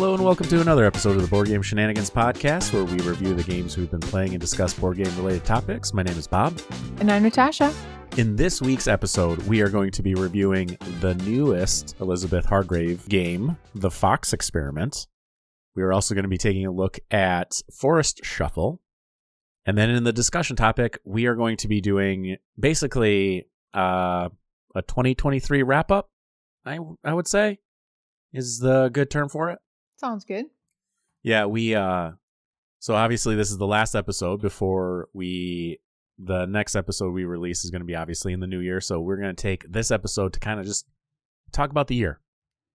Hello and welcome to another episode of the Board Game Shenanigans podcast, where we review the games we've been playing and discuss board game related topics. My name is Bob. And I'm Natasha. In this week's episode, we are going to be reviewing the newest Elizabeth Hargrave game, The Fox Experiment. We are also going to be taking a look at Forest Shuffle. And then in the discussion topic, we are going to be doing basically uh, a 2023 wrap up, I, I would say, is the good term for it. Sounds good. Yeah, we uh so obviously this is the last episode before we the next episode we release is going to be obviously in the new year, so we're going to take this episode to kind of just talk about the year.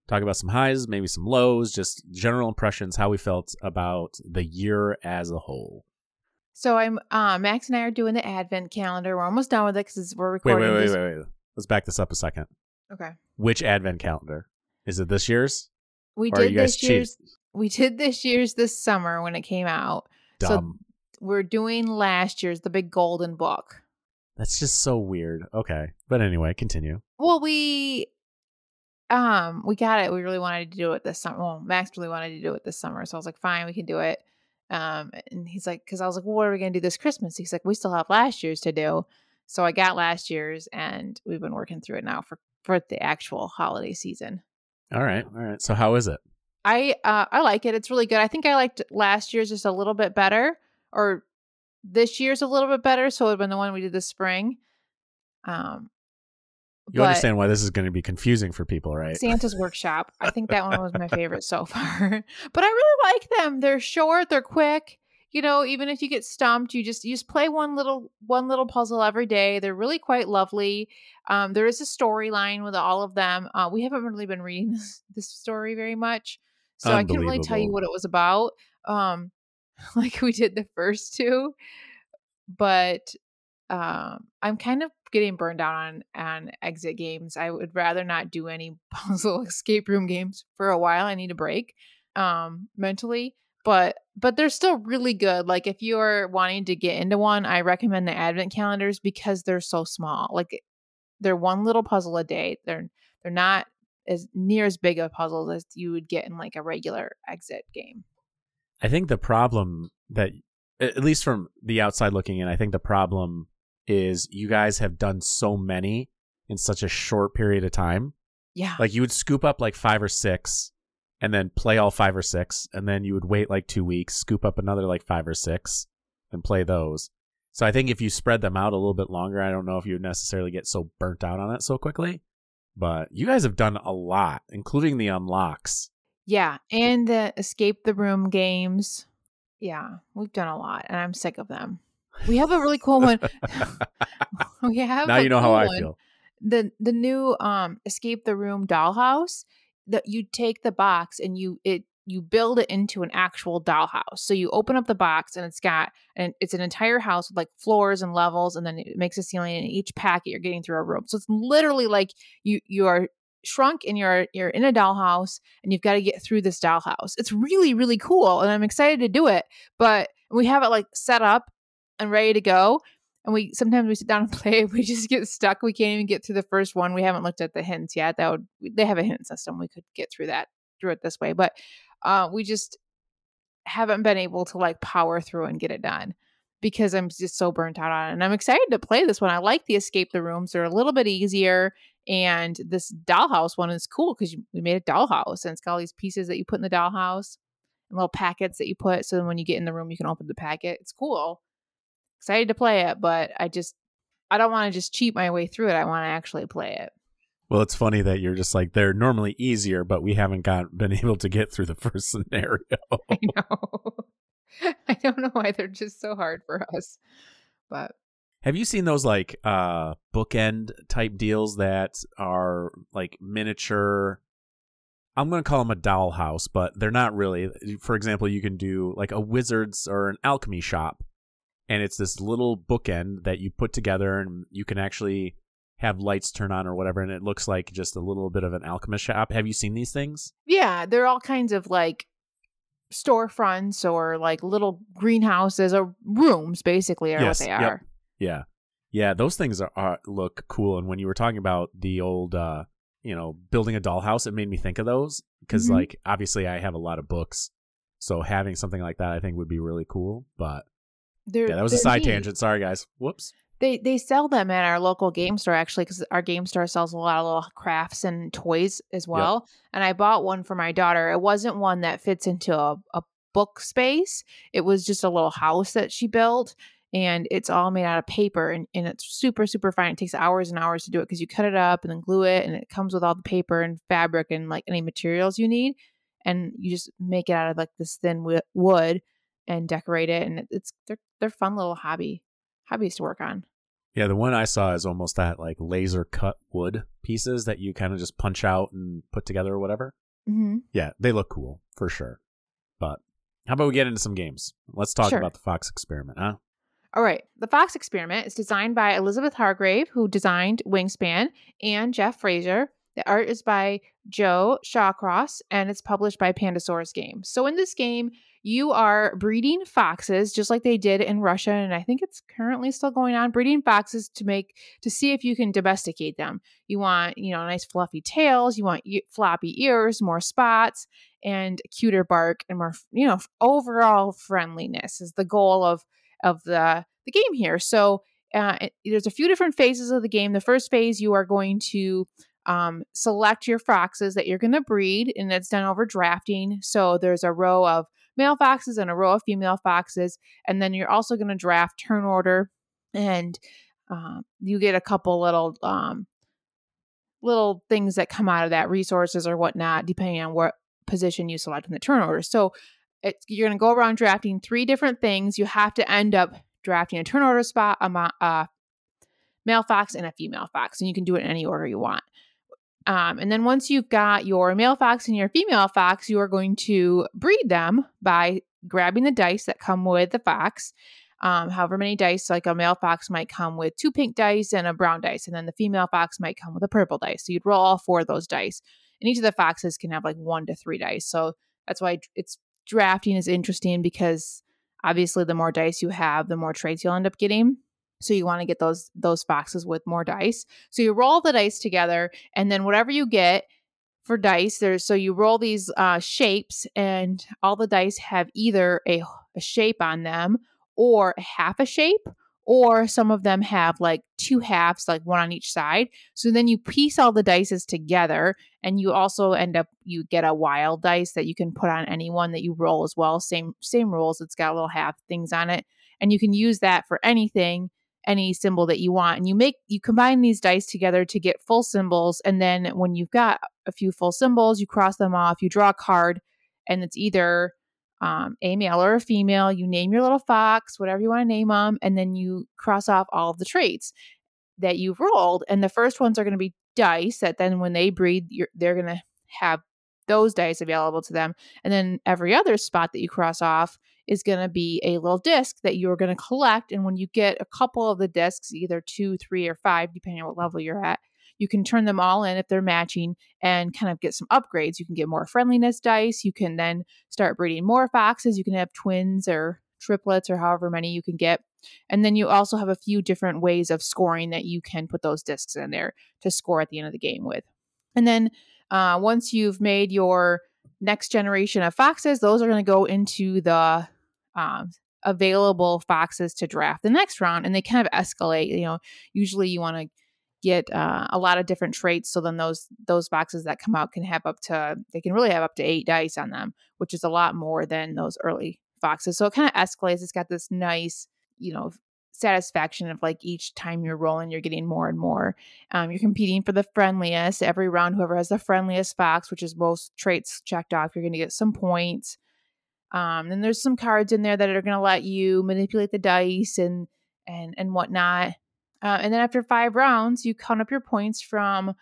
Talk about some highs, maybe some lows, just general impressions how we felt about the year as a whole. So I'm uh, Max and I are doing the advent calendar. We're almost done with it because we're recording. wait, wait, this- wait, wait. Let's back this up a second. Okay. Which advent calendar? Is it this year's? We Or did this cheap? year's. We did this year's this summer when it came out. So- We're doing last year's, the big golden book. That's just so weird. Okay. But anyway, continue. Well, we um we got it. We really wanted to do it this summer. Well, Max really wanted to do it this summer, so I was like, fine, we can do it. Um, and he's like, because I was like, well, what are we gonna do this Christmas? He's like, we still have last year's to do. So I got last year's, and we've been working through it now for for the actual holiday season. All right. All right. So how is it? I uh I like it. It's really good. I think I liked last year's just a little bit better, or this year's a little bit better. So it would have been the one we did this spring. Um, You but- understand why this is going to be confusing for people, right? Santa's Workshop. I think that one was my favorite so far. But I really like them. They're short, they're quick. You know, even if you get stumped, you just you just play one little one little puzzle every day. They're really quite lovely. Um, there is a storyline with all of them. Uh, we haven't really been reading this, this story very much, so I couldn't really tell you what it was about. Um, like we did the first two, but um, I'm kind of getting burned out on on exit games. I would rather not do any puzzle escape room games for a while. I need a break um mentally, but but they're still really good. Like if you are wanting to get into one, I recommend the advent calendars because they're so small. Like they're one little puzzle a day. They're they're not as near as big of puzzles as you would get in like a regular exit game. I think the problem that, at least from the outside looking in, I think the problem is you guys have done so many in such a short period of time. Yeah. Like you would scoop up like five or six and then play all five or six, and then you would wait like two weeks, scoop up another like five or six, and play those. So I think if you spread them out a little bit longer, I don't know if you would necessarily get so burnt out on it so quickly. But you guys have done a lot, including the unlocks. Yeah, and the escape the room games. Yeah, we've done a lot, and I'm sick of them. We have a really cool one. we have now you know how I one. feel. The the new um escape the room dollhouse. That you take the box and you it you build it into an actual dollhouse. So you open up the box and it's got and it's an entire house with like floors and levels, and then it makes a ceiling. And each packet you're getting through a room. So it's literally like you you are shrunk and you're you're in a dollhouse and you've got to get through this dollhouse. It's really really cool and I'm excited to do it. But we have it like set up and ready to go. And we sometimes we sit down and play. We just get stuck. We can't even get through the first one. We haven't looked at the hints yet. That would they have a hint system. We could get through that through it this way, but uh, we just haven't been able to like power through and get it done because I'm just so burnt out on it. And I'm excited to play this one. I like the escape the rooms. They're a little bit easier. And this dollhouse one is cool because we made a dollhouse and it's got all these pieces that you put in the dollhouse and little packets that you put. So then when you get in the room, you can open the packet. It's cool. Excited to play it, but I just, I don't want to just cheat my way through it. I want to actually play it. Well, it's funny that you're just like they're normally easier, but we haven't got been able to get through the first scenario. I know. I don't know why they're just so hard for us. But Have you seen those like uh bookend type deals that are like miniature I'm going to call them a dollhouse, but they're not really. For example, you can do like a wizard's or an alchemy shop and it's this little bookend that you put together and you can actually have lights turn on or whatever and it looks like just a little bit of an alchemist shop. Have you seen these things? yeah, they're all kinds of like storefronts or like little greenhouses or rooms, basically, are Yes, what they yep. are. Yeah. Yeah, those things are, are look cool and when you were talking about the old uh you know, building a dollhouse, it made me think of those because, Mhm. like, obviously, I have a lot of books, so having something like that, I think, would be really cool. But They're, yeah, that was a side neat. tangent. Sorry, guys. Whoops. They they sell them at our local game store actually because our game store sells a lot of little crafts and toys as well. And I bought one for my daughter. It wasn't one that fits into a, a book space. It was just a little house that she built. And it's all made out of paper and, and it's super, super fine. It takes hours and hours to do it because you cut it up and then glue it and it comes with all the paper and fabric and like any materials you need. And you just make it out of like this thin wood and decorate it. And it's they're they're fun little hobby hobbies to work on. Yeah, the one I saw is almost that like laser cut wood pieces that you kind of just punch out and put together or whatever. Mm-hmm. Yeah, they look cool for sure. But how about we get into some games? Let's talk Sure. about the Fox experiment, huh? All right. The Fox Experiment is designed by Elizabeth Hargrave, who designed Wingspan, and Jeff Fraser. The art is by Joe Shawcross, and it's published by Pandasaurus Games. So in this game, you are breeding foxes, just like they did in Russia, and I think it's currently still going on. Breeding foxes to make to see if you can domesticate them. You want, you know, nice fluffy tails. You want e- floppy ears, more spots, and cuter bark, and more, you know, overall friendliness is the goal of of the the game here. So uh, there's a few different phases of the game. The first phase, you are going to um, select your foxes that you're going to breed, and it's done over drafting. So there's a row of male foxes and a row of female foxes, and then you're also going to draft turn order, and um, you get a couple little um, little things that come out of that, resources or whatnot, depending on what position you select in the turn order. So you're going to go around drafting three different things. You have to end up drafting a turn order spot, a a male fox, and a female fox, and you can do it in any order you want. Um, and then once you've got your male fox and your female fox, you are going to breed them by grabbing the dice that come with the fox. Um, however many dice, like a male fox might come with two pink dice and a brown dice, and then the female fox might come with a purple dice. So you'd roll all four of those dice. And each of the foxes can have like one to three dice. So that's why it's drafting is interesting because obviously the more dice you have, the more traits you'll end up getting. So you want to get those those boxes with more dice. So you roll the dice together, and then whatever you get for dice, there's so you roll these uh, shapes, and all the dice have either a, a shape on them or half a shape, or some of them have like two halves, like one on each side. So then you piece all the dices together, and you also end up you get a wild dice that you can put on any one that you roll as well. Same same rules. It's got little half things on it, and you can use that for anything any symbol that you want and you make you combine these dice together to get full symbols and then when you've got a few full symbols you cross them off you draw a card and it's either um, a male or a female you name your little fox whatever you want to name them and then you cross off all of the traits that you've rolled and the first ones are going to be dice that then when they breed they're going to have those dice available to them and then every other spot that you cross off is going to be a little disc that you're going to collect. And when you get a couple of the discs, either two, three, or five, depending on what level you're at, you can turn them all in if they're matching and kind of get some upgrades. You can get more friendliness dice. You can then start breeding more foxes. You can have twins or triplets or however many you can get. And then you also have a few different ways of scoring that you can put those discs in there to score at the end of the game with. And then uh, once you've made your next generation of foxes, those are going to go into the um, available foxes to draft the next round, and they kind of escalate. You know, usually you want to get uh, a lot of different traits, so then those those boxes that come out can have up to they can really have up to eight dice on them, which is a lot more than those early foxes. So it kind of escalates. It's got this nice, you know, satisfaction of like each time you're rolling, you're getting more and more. Um, you're competing for the friendliest. Every round, whoever has the friendliest fox, which is most traits checked off, you're going to get some points. Um, then there's some cards in there that are going to let you manipulate the dice and and and whatnot. Uh, and then after five rounds, you count up your points from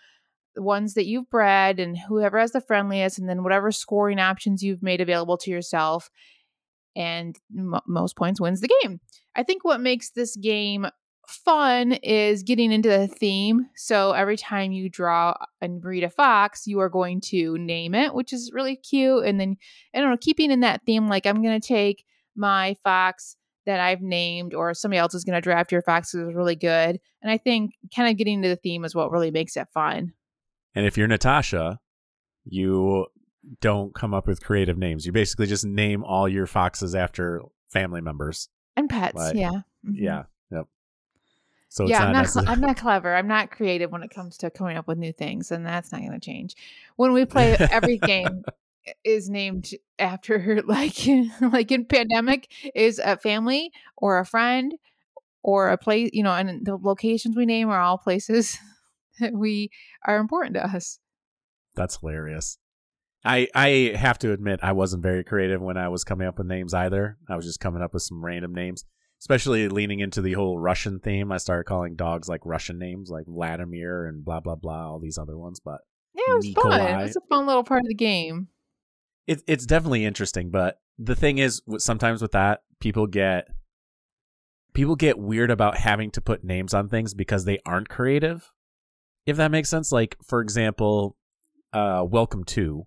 the ones that you've bred and whoever has the friendliest, and then whatever scoring options you've made available to yourself. And m- most points wins the game. I think what makes this game fun is getting into the theme. So every time you draw and breed a fox, you are going to name it, which is really cute. And then, I don't know, keeping in that theme, like I'm going to take my fox that I've named, or somebody else is going to draft your fox is really good. And I think kind of getting into the theme is what really makes it fun. And if you're Natasha, you don't come up with creative names. You basically just name all your foxes after family members and pets. Like, yeah. Mhm. Yeah. So it's yeah, not I'm not. Cl- I'm not clever. I'm not creative when it comes to coming up with new things, and that's not going to change. When we play, every game is named after like like in pandemic is a family or a friend or a place. You know, and the locations we name are all places that we are important to us. That's hilarious. I I have to admit I wasn't very creative when I was coming up with names either. I was just coming up with some random names, especially leaning into the whole Russian theme. I started calling dogs like Russian names, like Vladimir and blah blah blah, all these other ones. But Yeah, it was fun. Nikolai. It was a fun little part of the game. it, it's definitely interesting. But the thing is, sometimes with that, people get people get weird about having to put names on things because they aren't creative. If that makes sense, like for example, uh, welcome to,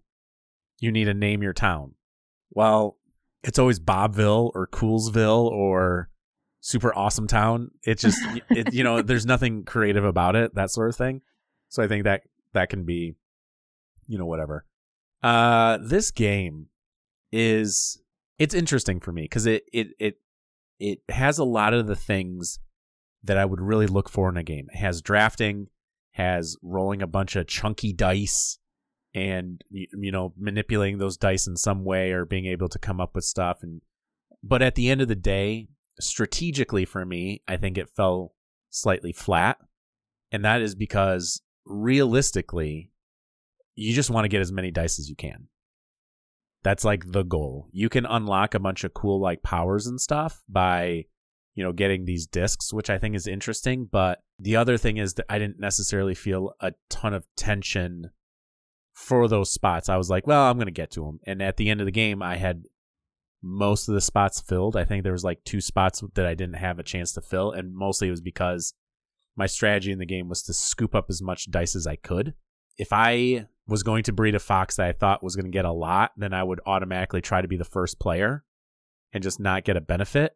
you need to name your town. Well, it's always Bobville or Coolsville or Super Awesome Town. It just, it, you know, there's nothing creative about it, that sort of thing. So I think that that can be, you know, whatever. Uh, this game is it's interesting for me because it it it it has a lot of the things that I would really look for in a game. It has drafting, has rolling a bunch of chunky dice, and you know manipulating those dice in some way or being able to come up with stuff. And but at the end of the day, strategically for me, I think it fell slightly flat, and that is because realistically, you just want to get as many dice as you can. That's like the goal. You can unlock a bunch of cool like powers and stuff by, you know, getting these discs, which I think is interesting. But the other thing is that I didn't necessarily feel a ton of tension for those spots. I was like, well, I'm going to get to them. And at the end of the game, I had most of the spots filled. I think there was like two spots that I didn't have a chance to fill. And mostly it was because my strategy in the game was to scoop up as much dice as I could. If I was going to breed a fox that I thought was going to get a lot, then I would automatically try to be the first player and just not get a benefit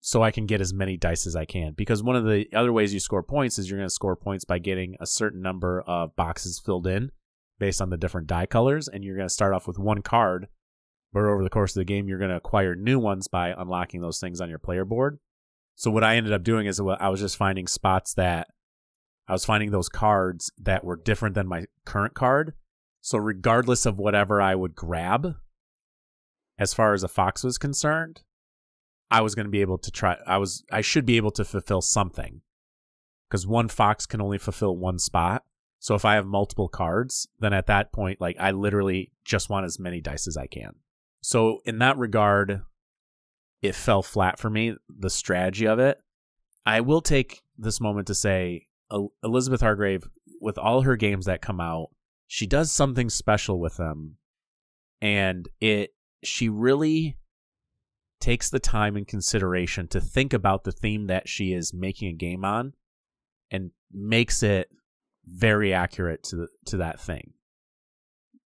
so I can get as many dice as I can. Because one of the other ways you score points is you're going to score points by getting a certain number of boxes filled in based on the different die colors. And you're going to start off with one card, but over the course of the game, you're going to acquire new ones by unlocking those things on your player board. So what I ended up doing is I was just finding spots that I was finding those cards that were different than my current card. So regardless of whatever I would grab, as far as a fox was concerned, I was going to be able to try. I was I should be able to fulfill something because one fox can only fulfill one spot. So if I have multiple cards, then at that point, like I literally just want as many dice as I can. So in that regard, it fell flat for me. The strategy of it. I will take this moment to say Elizabeth Hargrave, with all her games that come out, she does something special with them, and it she really takes the time and consideration to think about the theme that she is making a game on, and makes it very accurate to the, to that thing.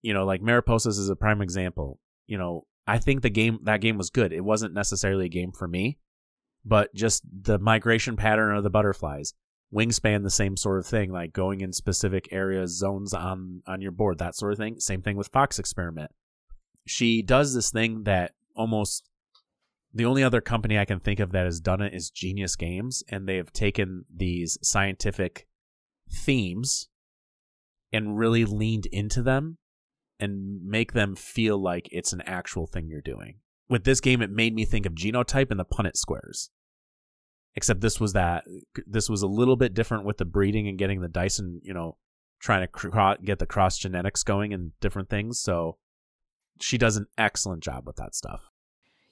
You know, like Mariposas is a prime example. You know, I think the game that game was good. It wasn't necessarily a game for me, but just the migration pattern of the butterflies wingspan the same sort of thing like going in specific areas zones on on your board that sort of thing. Same thing with fox experiment. She does this thing that almost the only other company i can think of that has done it is genius games and they have taken these scientific themes and really leaned into them and make them feel like it's an actual thing you're doing with this game it made me think of genotype and the punnett squares except this was that this was a little bit different with the breeding and getting the dice and you know trying to get the cross genetics going and different things so she does an excellent job with that stuff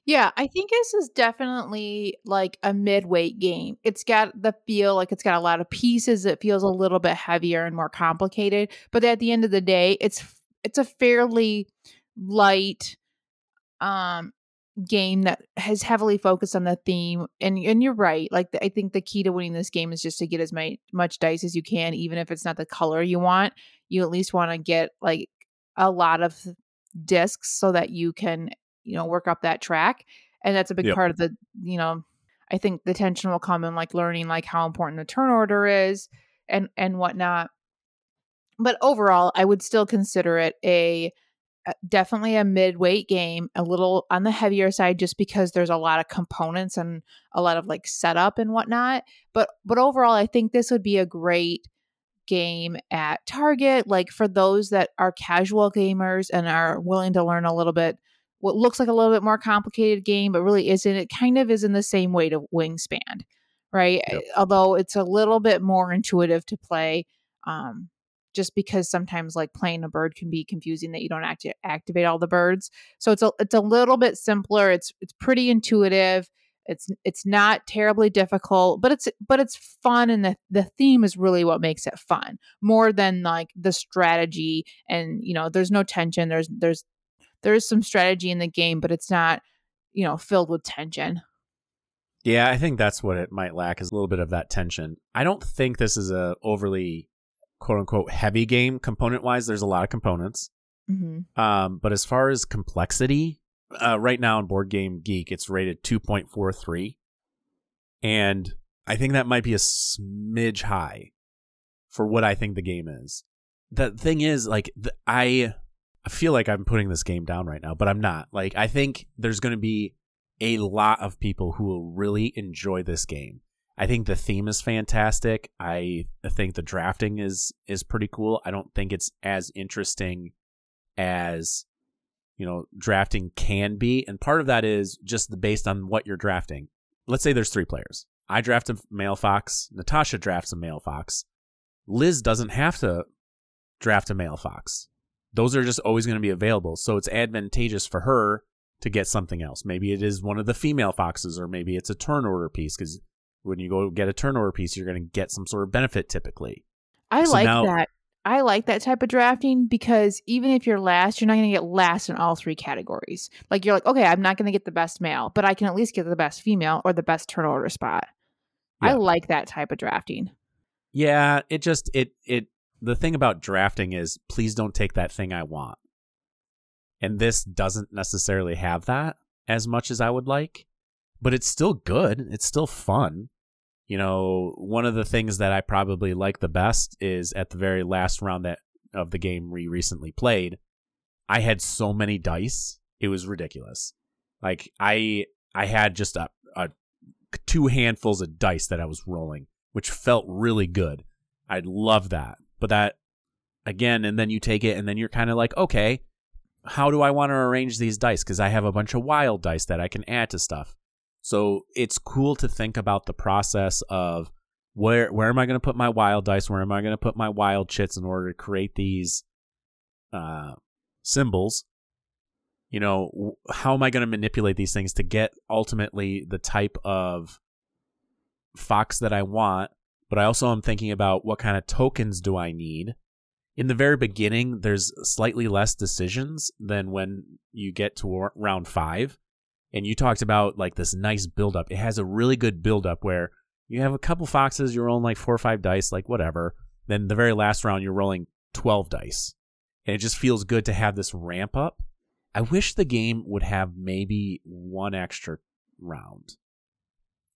Yeah, I think this is definitely like a midweight game. It's got the feel like it's got a lot of pieces. It feels a little bit heavier and more complicated, but at the end of the day, it's it's a fairly light um game that has heavily focused on the theme and and you're right like the, i think the key to winning this game is just to get as much, much dice as you can even if it's not the color you want you at least want to get like a lot of discs so that you can you know work up that track and that's a big Yep. part of the you know i think the tension will come in like learning like how important the turn order is and and whatnot but overall, I would still consider it a uh, definitely a mid-weight game, a little on the heavier side just because there's a lot of components and a lot of like setup and whatnot. But but overall, I think this would be a great game at Target, like for those that are casual gamers and are willing to learn a little bit what looks like a little bit more complicated game, but really isn't. It kind of is in the same way to Wingspan, right? Yep. Although it's a little bit more intuitive to play. Um, just because sometimes like playing a bird can be confusing that you don't act- activate all the birds. So it's a it's a little bit simpler. It's it's pretty intuitive. It's it's not terribly difficult, but it's but it's fun and the the theme is really what makes it fun more than like the strategy and you know there's no tension. There's there's there's some strategy in the game, but it's not you know filled with tension. Yeah, I think that's what it might lack is a little bit of that tension. I don't think this is a overly quote unquote heavy game component wise. There's a lot of components. Mm-hmm. Um, but as far as complexity, uh, right now in Board Game Geek, it's rated 2.43. And I think that might be a smidge high for what I think the game is. The thing is, like, the, I, I feel like I'm putting this game down right now, but I'm not. Like, I think there's going to be a lot of people who will really enjoy this game. I think the theme is fantastic. I think the drafting is is pretty cool. I don't think it's as interesting as you know drafting can be, and part of that is just based on what you're drafting. Let's say there's three players. I draft a male fox. Natasha drafts a male fox. Liz doesn't have to draft a male fox. Those are just always going to be available. So it's advantageous for her to get something else. Maybe it is one of the female foxes, or maybe it's a turn order piece because when you go get a turnover piece, you're going to get some sort of benefit typically. I so like now, that. I like that type of drafting because even if you're last, you're not going to get last in all three categories. Like you're like, okay, I'm not going to get the best male, but I can at least get the best female or the best turn order spot. Yeah. I like that type of drafting. Yeah, it just it it the thing about drafting is please don't take that thing I want. And this doesn't necessarily have that as much as I would like but it's still good. It's still fun. You know, one of the things that I probably like the best is at the very last round that of the game we recently played, I had so many dice, it was ridiculous. Like I I had just a, a two handfuls of dice that I was rolling, which felt really good. I love that. But that again, and then you take it and then you're kind of like, okay, how do I want to arrange these dice? Because I have a bunch of wild dice that I can add to stuff. So it's cool to think about the process of where where am I going to put my wild dice? Where am I going to put my wild chits in order to create these uh, symbols? You know, how am I going to manipulate these things to get ultimately the type of fox that I want? But I also am thinking about what kind of tokens do I need? In the very beginning, there's slightly less decisions than when you get to round five and you talked about like this nice buildup. It has a really good buildup where you have a couple foxes, you're rolling like four or five dice, like whatever. Then the very last round, you're rolling 12 dice. And it just feels good to have this ramp up. I wish the game would have maybe one extra round.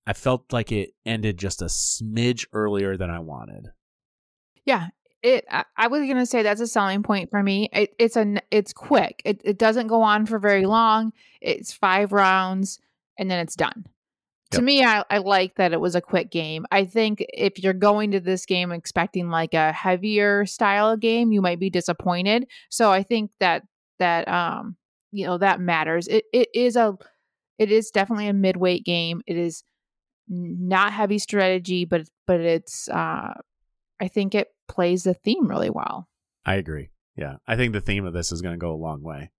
I felt like it ended just a smidge earlier than I wanted. Yeah, it I, I was gonna say that's a selling point for me. It, it's a it's quick. It it doesn't go on for very long. It's five rounds and then it's done. Yep. To me, I, I like that it was a quick game. I think if you're going to this game expecting like a heavier style game, you might be disappointed. So I think that that um you know that matters. It it is a it is definitely a midweight game. It is not heavy strategy, but but it's uh I think it plays the theme really well. I agree. Yeah, I think the theme of this is going to go a long way.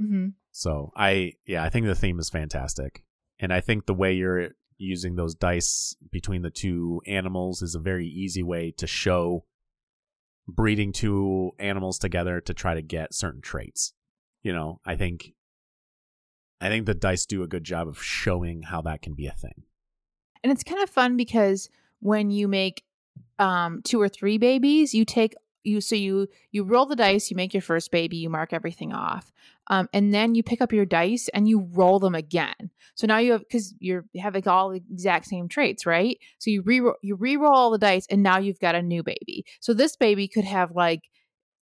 Mm-hmm. So I, yeah, I think the theme is fantastic, and I think the way you're using those dice between the two animals is a very easy way to show breeding two animals together to try to get certain traits. You know, I think I think the dice do a good job of showing how that can be a thing. And it's kind of fun because when you make um, two or three babies, you take you so you you roll the dice, you make your first baby, you mark everything off. Um, and then you pick up your dice and you roll them again. So now you have because you're like all the exact same traits, right? So you re you re-roll all the dice, and now you've got a new baby. So this baby could have like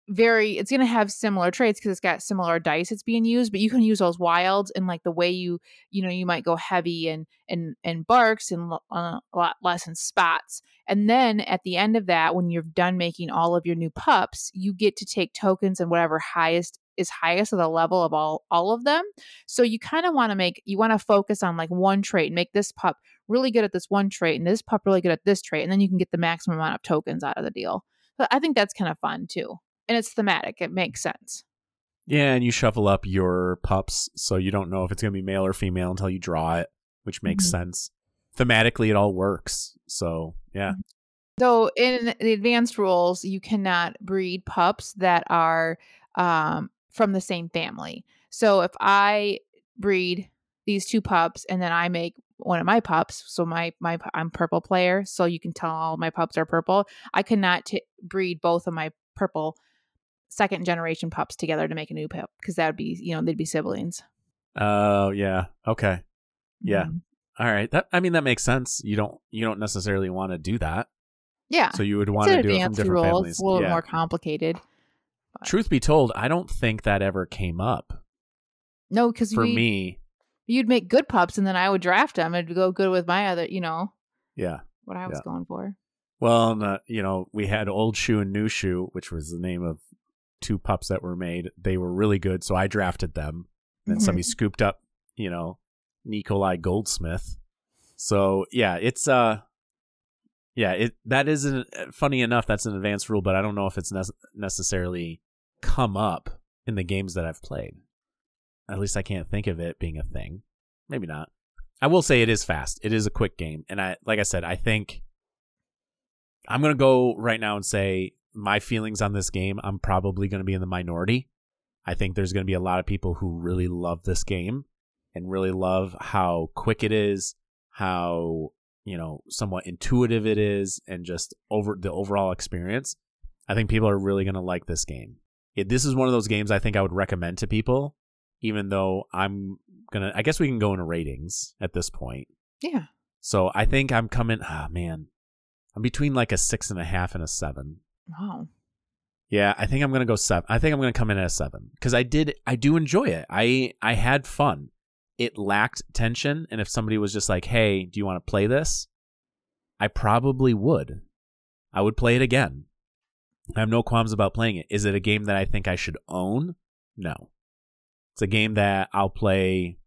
very it's going to have similar traits because it's got similar dice it's being used but you can use those wilds and like the way you you know you might go heavy and and and barks and uh, a lot less in spots and then at the end of that when you're done making all of your new pups you get to take tokens and whatever highest is highest of the level of all all of them so you kind of want to make you want to focus on like one trait and make this pup really good at this one trait and this pup really good at this trait and then you can get the maximum amount of tokens out of the deal but i think that's kind of fun too and it's thematic. It makes sense. Yeah, and you shuffle up your pups so you don't know if it's going to be male or female until you draw it, which makes mm-hmm. sense. Thematically, it all works. So, yeah. Mm-hmm. So, in the advanced rules, you cannot breed pups that are um, from the same family. So, if I breed these two pups and then I make one of my pups, so my my I'm purple player, so you can tell all my pups are purple. I cannot t- breed both of my purple second generation pups together to make a new pup because that would be you know they'd be siblings. Oh yeah. Okay. Yeah. Mm-hmm. All right. That I mean that makes sense. You don't you don't necessarily want to do that. Yeah. So you would want to do it from different rules. families. It's a little yeah. more complicated. But. Truth be told, I don't think that ever came up. No, because for we, me, you'd make good pups, and then I would draft them. It'd go good with my other, you know. Yeah. What I was yeah. going for. Well, uh, you know, we had Old Shoe and New Shoe, which was the name of two pups that were made. They were really good, so I drafted them. And mm-hmm. somebody scooped up, you know, Nikolai Goldsmith. So yeah, it's uh, yeah, it that isn't uh, funny enough. That's an advanced rule, but I don't know if it's ne- necessarily come up in the games that I've played. At least I can't think of it being a thing. Maybe not. I will say it is fast. It is a quick game, and I like I said, I think I'm gonna go right now and say my feelings on this game, I'm probably going to be in the minority. I think there's going to be a lot of people who really love this game and really love how quick it is, how, you know, somewhat intuitive it is, and just over the overall experience. I think people are really going to like this game. It, this is one of those games I think I would recommend to people, even though I'm going to, I guess we can go into ratings at this point. Yeah. So I think I'm coming, ah, oh man, I'm between like a six and a half and a seven. Wow. Yeah, I think I'm gonna go seven. I think I'm gonna come in at a seven because I did. I do enjoy it. I I had fun. It lacked tension, and if somebody was just like, "Hey, do you want to play this?" I probably would. I would play it again. I have no qualms about playing it. Is it a game that I think I should own? No. It's a game that I'll play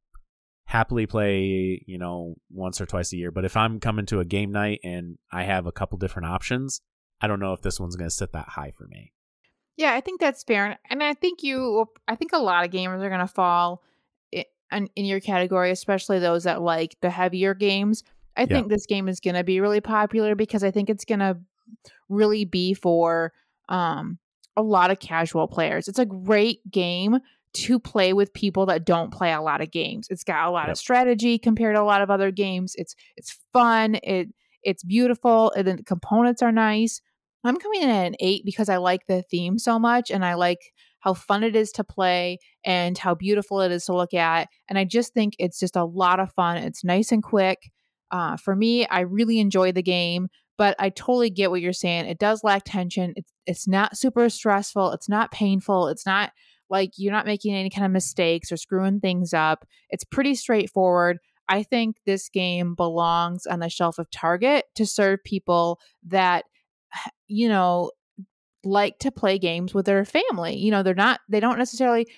happily play, you know, once or twice a year. But if I'm coming to a game night and I have a couple different options, I don't know if this one's going to sit that high for me. Yeah, I think that's fair, and I think you, I think a lot of gamers are going to fall in, in your category, especially those that like the heavier games. I yeah. think this game is going to be really popular because I think it's going to really be for um, a lot of casual players. It's a great game to play with people that don't play a lot of games. It's got a lot yep. of strategy compared to a lot of other games. It's it's fun. It it's beautiful. And the components are nice. I'm coming in at an eight because I like the theme so much and I like how fun it is to play and how beautiful it is to look at. And I just think it's just a lot of fun. It's nice and quick. Uh, for me, I really enjoy the game, but I totally get what you're saying. It does lack tension. It's it's not super stressful. It's not painful. It's not like you're not making any kind of mistakes or screwing things up. It's pretty straightforward. I think this game belongs on the shelf of Target to serve people that you know, like to play games with their family. You know, they're not, they don't necessarily,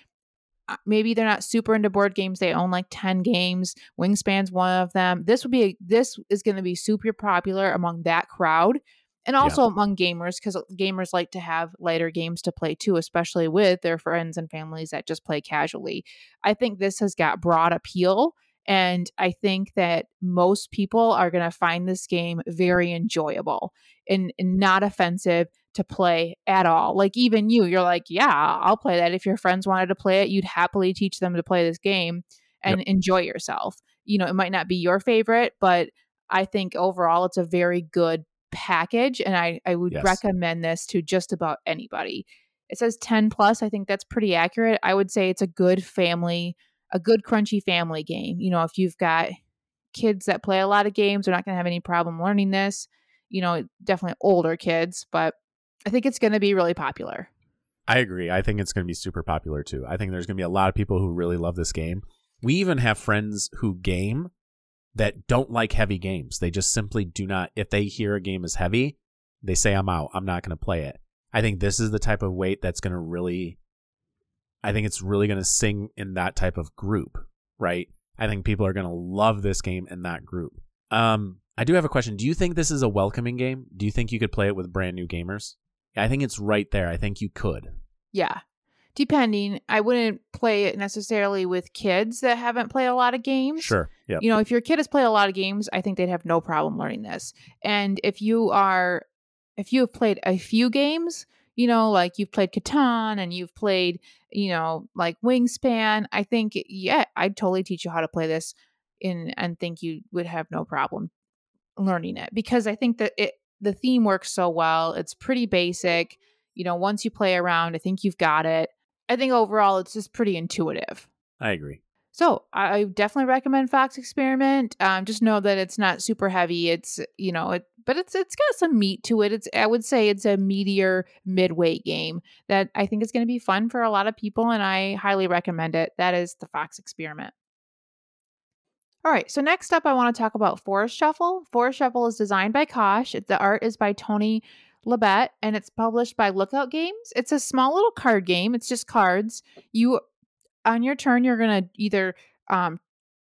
uh, maybe they're not super into board games. They own like 10 games. Wingspan's one of them. This would be, a, this is going to be super popular among that crowd and also yeah. among gamers because gamers like to have lighter games to play too, especially with their friends and families that just play casually. I think this has got broad appeal and I think that most people are going to find this game very enjoyable and, and, not offensive to play at all. Like, even you, you're like, yeah, I'll play that. If your friends wanted to play it, you'd happily teach them to play this game and yep. enjoy yourself. You know, it might not be your favorite, but I think overall it's a very good package, and I I would Yes. recommend this to just about anybody. It says 10 plus. I think that's pretty accurate. I would say it's a good family, a good crunchy family game. You know, if you've got kids that play a lot of games, they're not going to have any problem learning this. You know, definitely older kids, but I think it's going to be really popular. I agree. I think it's going to be super popular too. I think there's going to be a lot of people who really love this game. We even have friends who game that don't like heavy games. They just simply do not. If they hear a game is heavy, they say, I'm out. I'm not going to play it. I think this is the type of weight that's going to really, I think it's really going to sing in that type of group, right? I think people are going to love this game in that group. Um, I do have a question. Do you think this is a welcoming game? Do you think you could play it with brand new gamers? I think it's right there. I think you could. Yeah. Depending, I wouldn't play it necessarily with kids that haven't played a lot of games. Sure. Yeah. You know, if your kid has played a lot of games, I think they'd have no problem learning this. And if you are, if you have played a few games, you know, like you've played Catan and you've played, you know, like Wingspan, I think, yeah, I'd totally teach you how to play this in and think you would have no problem learning it because I think that it, the theme works so well. It's pretty basic. You know, once you play around, I think you've got it. I think overall it's just pretty intuitive. I agree. So I definitely recommend Fox Experiment. Um, just know that it's not super heavy. It's you know it, but it's it's got some meat to it. It's I would say it's a meatier midweight game that I think is going to be fun for a lot of people, and I highly recommend it. That is the Fox Experiment. All right, so next up, I want to talk about Forest Shuffle. Forest Shuffle is designed by Kosch. The art is by Toni Llobet, and it's published by Lookout Games. It's a small little card game. It's just cards. You on your turn, you're gonna either um,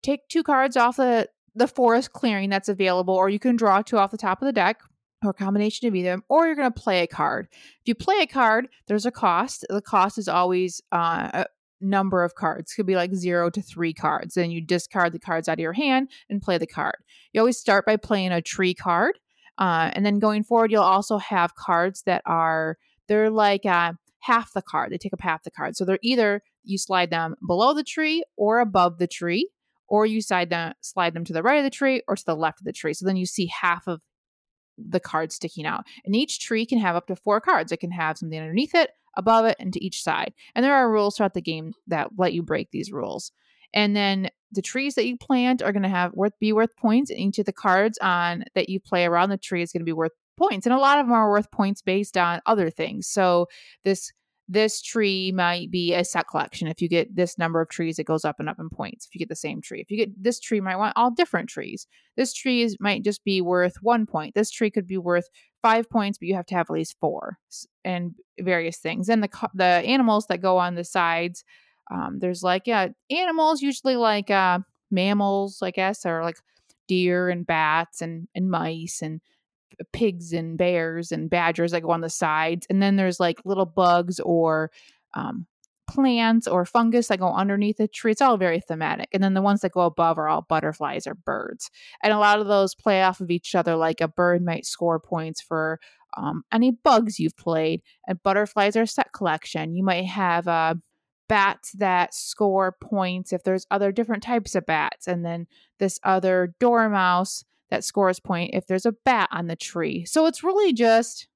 take two cards off the the forest clearing that's available, or you can draw two off the top of the deck, or a combination of either, or you're gonna play a card. If you play a card, there's a cost. The cost is always uh, a number of cards. Could be like zero to three cards. Then you discard the cards out of your hand and play the card. You always start by playing a tree card, uh, and then going forward, you'll also have cards that are they're like uh, half the card. They take up half the card. So they're either you slide them below the tree or above the tree, or you slide them slide them to the right of the tree or to the left of the tree. So then you see half of the cards sticking out. And each tree can have up to four cards. It can have something underneath it, above it, and to each side. And there are rules throughout the game that let you break these rules. And then the trees that you plant are going to have worth be worth points, and each of the cards on that you play around the tree is going to be worth points. And a lot of them are worth points based on other things. So this this tree might be a set collection. If you get this number of trees, it goes up and up in points. If you get the same tree, if you get this tree, might want all different trees. This tree is might just be worth one point. This tree could be worth five points, but you have to have at least four, and various things. And the the animals that go on the sides, um, there's like yeah, animals usually like uh, mammals, I guess, or like deer and bats and and mice and pigs and bears and badgers that go on the sides. And then there's like little bugs or um, plants or fungus that go underneath the tree. It's all very thematic. And then the ones that go above are all butterflies or birds. And a lot of those play off of each other. Like a bird might score points for um, any bugs you've played, and butterflies are a set collection. You might have uh, bats that score points if there's other different types of bats, and then this other dormouse that scores point if there's a bat on the tree. So it's really just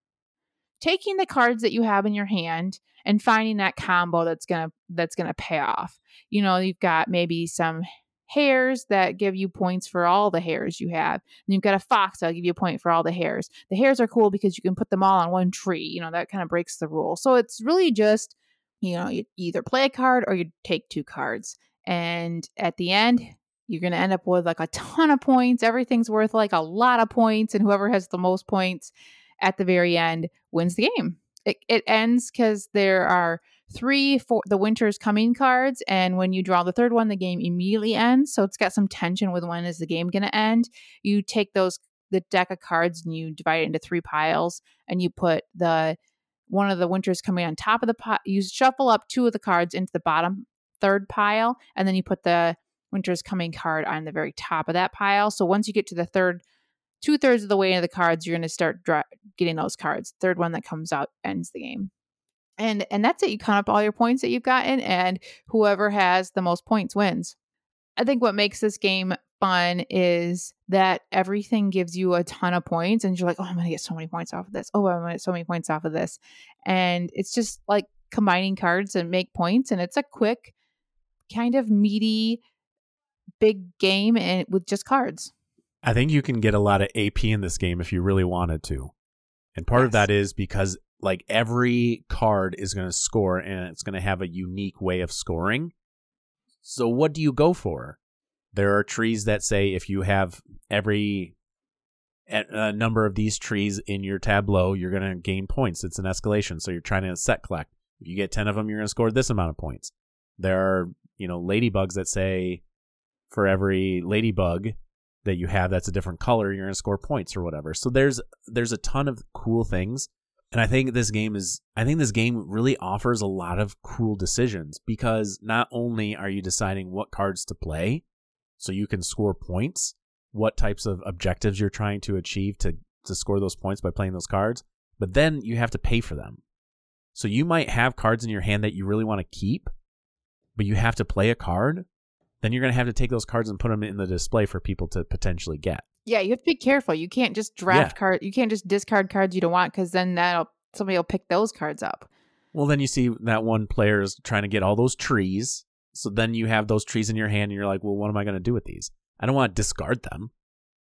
taking the cards that you have in your hand and finding that combo that's gonna that's gonna pay off. You know, you've got maybe some hares that give you points for all the hares you have. And you've got a fox that'll give you a point for all the hares. The hares are cool because you can put them all on one tree. You know, that kind of breaks the rule. So it's really just, you know, you either play a card or you take two cards. And at the end, you're going to end up with like a ton of points. Everything's worth like a lot of points. And whoever has the most points at the very end wins the game. It, it ends because there are three for the winter's coming cards and when you draw the third one the game immediately ends so it's got some tension with when is the game going to end you take those the deck of cards and you divide it into three piles and you put the one of the winters coming on top of the pot. you shuffle up two of the cards into the bottom third pile and then you put the winter's coming card on the very top of that pile so once you get to the third two thirds of the way into the cards you're going to start dra- getting those cards third one that comes out ends the game and and that's it you count up all your points that you've gotten and whoever has the most points wins I think what makes this game fun is that everything gives you a ton of points and you're like, oh, I'm gonna get so many points off of this. Oh, I'm gonna get so many points off of this. And it's just like combining cards and make points. And it's a quick, kind of meaty, big game and with just cards. I think you can get a lot of AP in this game if you really wanted to. And part of that is because like every card is going to score and it's going to have a unique way of scoring. So what do you go for? There are trees that say if you have every a a uh, number of these trees in your tableau, you're going to gain points. It's an escalation. So you're trying to set collect. If you get 10 of them, you're going to score this amount of points. There are, you know, ladybugs that say for every ladybug that you have that's a different color, you're going to score points or whatever. So there's there's a ton of cool things. And I think this game is I think this game really offers a lot of cool decisions because not only are you deciding what cards to play so you can score points, what types of objectives you're trying to achieve to to score those points by playing those cards, but then you have to pay for them. So you might have cards in your hand that you really want to keep, but you have to play a card. Then you're going to have to take those cards and put them in the display for people to potentially get. Yeah, you have to be careful. You can't just draft card. You can't just discard cards you don't want because then that'll somebody will pick those cards up. Well, then you see that one player is trying to get all those trees. So then you have those trees in your hand and you're like, well, what am I going to do with these? I don't want to discard them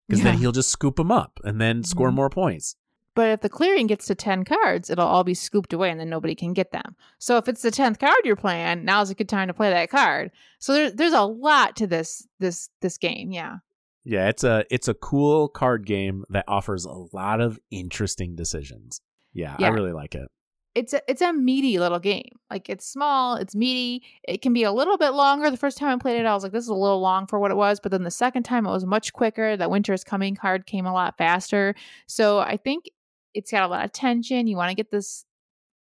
because then he'll just scoop them up and then score Mhm. more points. But if the clearing gets to 10 cards, it'll all be scooped away and then nobody can get them. So if it's the 10th card you're playing, now's a good time to play that card. So there, there's a lot to this this this game. Yeah. Yeah, it's a it's a cool card game that offers a lot of interesting decisions. Yeah, yeah. I really like it. It's a it's a meaty little game. Like it's small, it's meaty. It can be a little bit longer. The first time I played it, I was like, this is a little long for what it was. But then the second time it was much quicker. That winter is coming card came a lot faster. So I think it's got a lot of tension. You want to get this,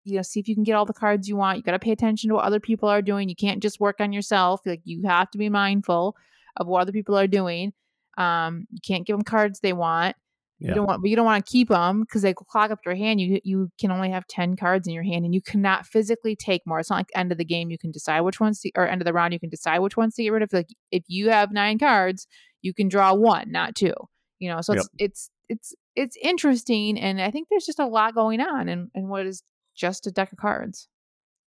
you know, see if you can get all the cards you want. You gotta pay attention to what other people are doing. You can't just work on yourself. Like you have to be mindful of what other people are doing. Um, you can't give them cards they want. Yeah. You don't want, but you don't want to keep them because they clog up your hand. You you can only have ten cards in your hand, and you cannot physically take more. It's not like end of the game you can decide which ones to, or end of the round you can decide which ones to get rid of. Like if you have nine cards, you can draw one, not two. You know, so it's it's it's it's interesting, and I think there's just a lot going on, and and what is just a deck of cards.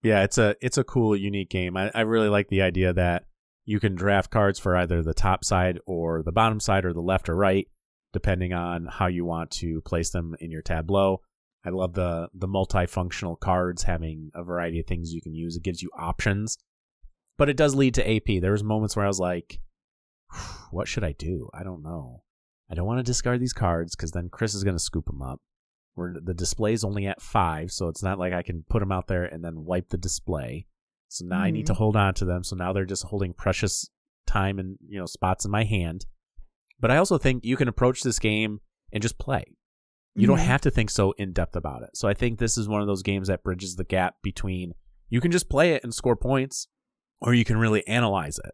Yeah, it's a it's a cool, unique game. I, I really like the idea that you can draft cards for either the top side or the bottom side or the left or right, depending on how you want to place them in your tableau. I love the the multifunctional cards having a variety of things you can use. It gives you options, but it does lead to AP. There was moments where I was like, "What should I do? I don't know. I don't want to discard these cards because then Chris is going to scoop them up. Where the display's only at five, so it's not like I can put them out there and then wipe the display. So now I need to hold on to them. So now they're just holding precious time and you know spots in my hand. But I also think you can approach this game and just play. You don't Mhm. have to think so in depth about it. So I think this is one of those games that bridges the gap between you can just play it and score points, or you can really analyze it.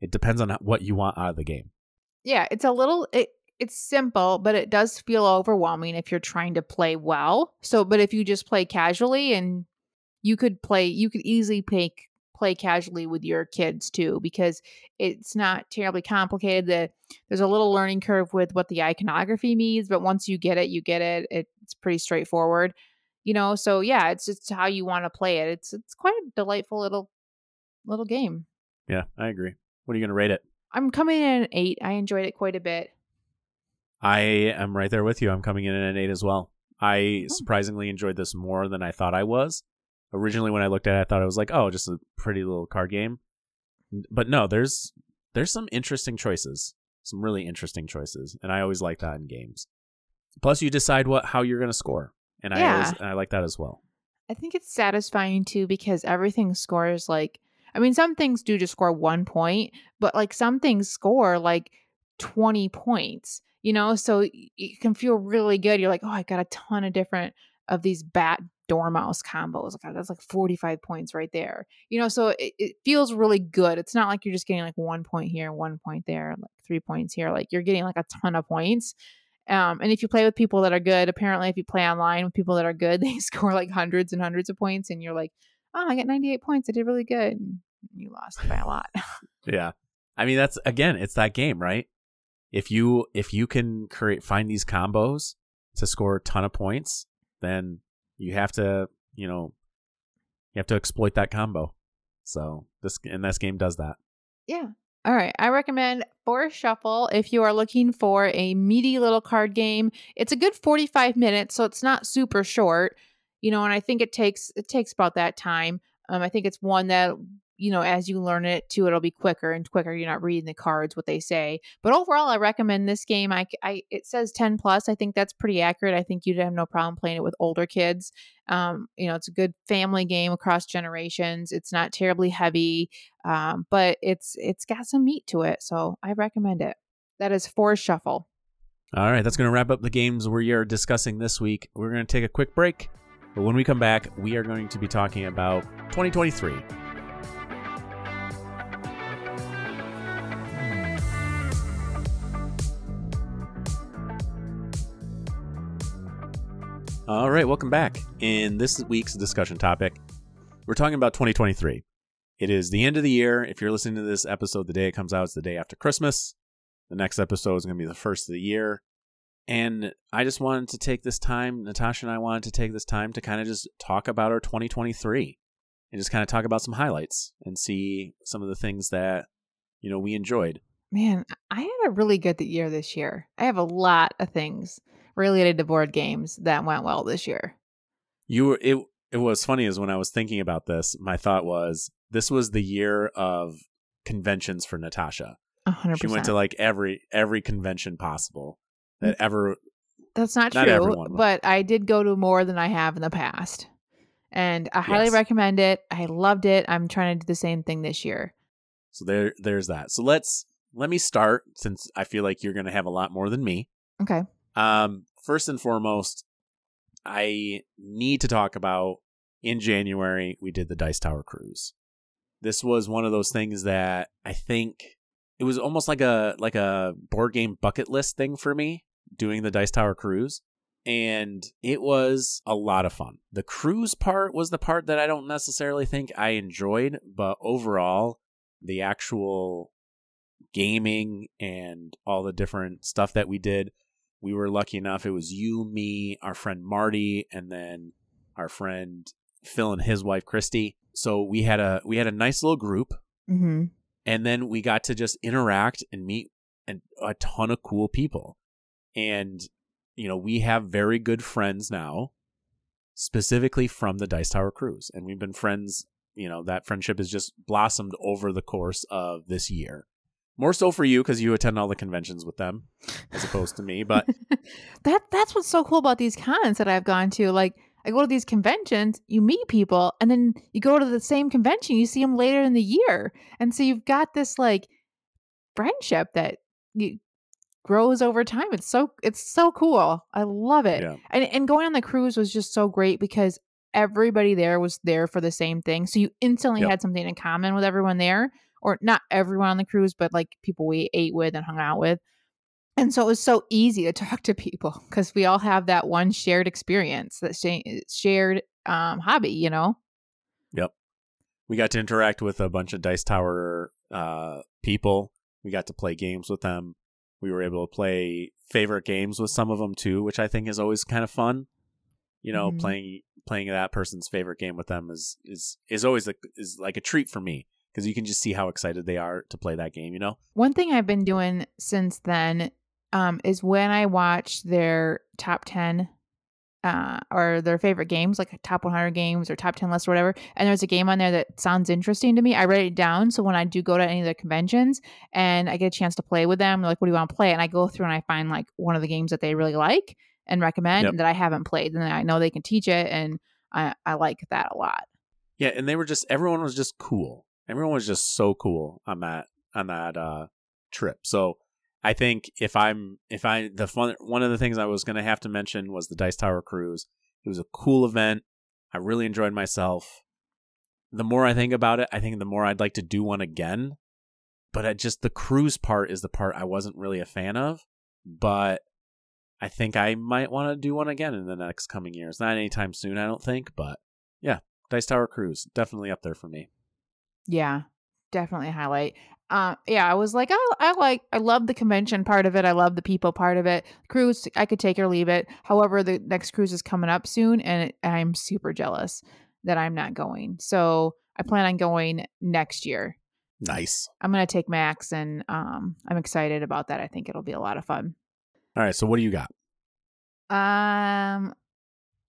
It depends on what you want out of the game. yeah it's a little it it's simple but it does feel overwhelming if you're trying to play well. So but if you just play casually and you could play you could easily play play casually with your kids too because it's not terribly complicated. The there's a little learning curve with what the iconography means but once you get it you get it it's pretty straightforward you know? So yeah it's just how you want to play it. It's it's quite a delightful little little game. Yeah, I agree. What are you going to rate it? i'm coming in at an eight. I enjoyed it quite a bit I am right there with you. I'm coming in at an eight as well. I Oh. surprisingly enjoyed this more than I thought I was. Originally, when I looked at it, I thought it was like, oh, just a pretty little card game. But no, there's there's some interesting choices, some really interesting choices, and I always like that in games. Plus, you decide what how you're going to score, and I always, and I like that as well. I think it's satisfying too because everything scores like I mean some things do just score 1 point, but like some things score like 20 points. You know, so y- it can feel really good. You're like, "Oh, I got a ton of different of these bat dormouse combos. God, that's like 45 points right there." You know, so it, it feels really good. It's not like you're just getting like 1 point here, 1 point there, like 3 points here. Like you're getting like a ton of points. Um, and if you play with people that are good, apparently, if you play online with people that are good, they score like hundreds and hundreds of points, and you're like, "Oh, I got 98 points. I did really good." And you lost by a lot. Yeah, I mean, that's again, it's that game, right? If you if you can create find these combos to score a ton of points, then you have to, you know, you have to exploit that combo. So this and this game does that. Yeah. All right. I recommend Forest Shuffle if you are looking for a meaty little card game. It's a good 45 minutes, so it's not super short. You know, and I think it takes it takes about that time. Um, I think it's one that you know, as you learn it too, it'll be quicker and quicker. You're not reading the cards, what they say. But overall, I recommend this game. I, I it says 10 plus. I think that's pretty accurate. I think you'd have no problem playing it with older kids. Um, you know, it's a good family game across generations. It's not terribly heavy, um, but it's it's got some meat to it. So I recommend it. That is Forest Shuffle. All right, that's going to wrap up the games we are discussing this week. We're going to take a quick break. But when we come back, we are going to be talking about 2023. All right, welcome back. In this week's discussion topic, we're talking about 2023. It is the end of the year. If you're listening to this episode the day it comes out, it's the day after Christmas. The next episode is going to be the first of the year. And I just wanted to take this time, Natasha and I wanted to take this time to kind of just talk about our 2023 and just kind of talk about some highlights and see some of the things that, you know, we enjoyed. Man, I had a really good year this year. I have a lot of things related to board games that went well this year. You were it it was funny is when I was thinking about this, my thought was this was the year of conventions for Natasha. 100%. She went to like every every convention possible that ever That's not, Not true, but I did go to more than I have in the past. And I highly Yes. recommend it. I loved it. I'm trying to do the same thing this year. so there there's that. So let's let me start since I feel like you're going to have a lot more than me. Okay. Um first and foremost, I need to talk about in January we did the Dice Tower cruise. This was one of those things that I think it was almost like a like a board game bucket list thing for me doing the Dice Tower cruise and it was a lot of fun. The cruise part was the part that I don't necessarily think I enjoyed, but overall the actual gaming and all the different stuff that we did we were lucky enough it was you me our friend marty and then our friend phil and his wife christy. So we had a we had a nice little group. Mm-hmm. and then we got to just interact and meet and a ton of cool people. And you know we have very good friends now specifically from the dice tower cruise. And we've been friends you know that friendship has just blossomed over the course of this year more so for you because you attend all the conventions with them as opposed to me but that that's what's so cool about these cons that I've gone to. Like I go to these conventions, you meet people, and then you go to the same convention, you see them later in the year, and so you've got this like friendship that you grows over time. It's so it's so cool. I love it. Yeah. And and going on the cruise was just so great because everybody there was there for the same thing. So you instantly Yep. had something in common with everyone there, or not everyone on the cruise, but like people we ate with and hung out with. And so it was so easy to talk to people because we all have that one shared experience, that sha- shared um, hobby, you know? Yep. We got to interact with a bunch of dice tower uh, people we got to play games with them we were able to play favorite games with some of them too which i think is always kind of fun you know Mhm. playing playing that person's favorite game with them is is is always like is like a treat for me because you can just see how excited they are to play that game you know One thing I've been doing since then um, is when I watch their top 10 uh, or their favorite games, like top 100 games or top 10 lists or whatever, and there's a game on there that sounds interesting to me, I write it down. So when I do go to any of the conventions and I get a chance to play with them, they're like, what do you want to play? And I go through and I find like one of the games that they really like and recommend Yep. that I haven't played. And I know they can teach it. And I, I like that a lot. yeah and they were just everyone was just cool everyone was just so cool on that on that uh trip. So i think if i'm if i the fun one of the things i was going to have to mention was the dice tower cruise. It was a cool event. I really enjoyed myself. The more i think about it i think the more i'd like to do one again. But I just the cruise part is the part i wasn't really a fan of. But i think i might want to do one again in the next coming years. Not anytime soon i don't think but yeah Dice Tower Cruise, definitely up there for me. Yeah. definitely a highlight. Uh, yeah, I was like, I, I like, I love the convention part of it. I love the people part of it. Cruise, I could take or leave it. However, the next cruise is coming up soon, and I'm super jealous that I'm not going. So I plan on going next year. Nice. I'm gonna take Max, and um, I'm excited about that. I think it'll be a lot of fun. All right. So what do you got? Um,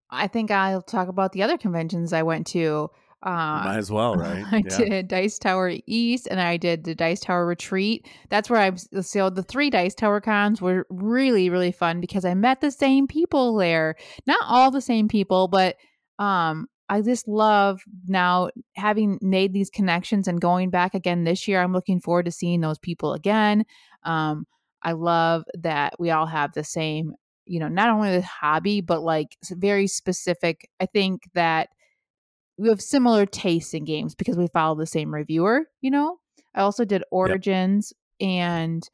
I think I'll talk about the other conventions I went to. Uh, Might as well, right? I did Dice Tower East and I did the Dice Tower Retreat. That's where I so the three Dice Tower cons were really really fun because I met the same people there. Not all the same people, but um I just love now having made these connections and going back again this year. I'm looking forward to seeing those people again. Um I love that we all have the same, you know, not only the hobby but like very specific. I think that we have similar tastes in games because we follow the same reviewer, you know? I also did Origins yep. and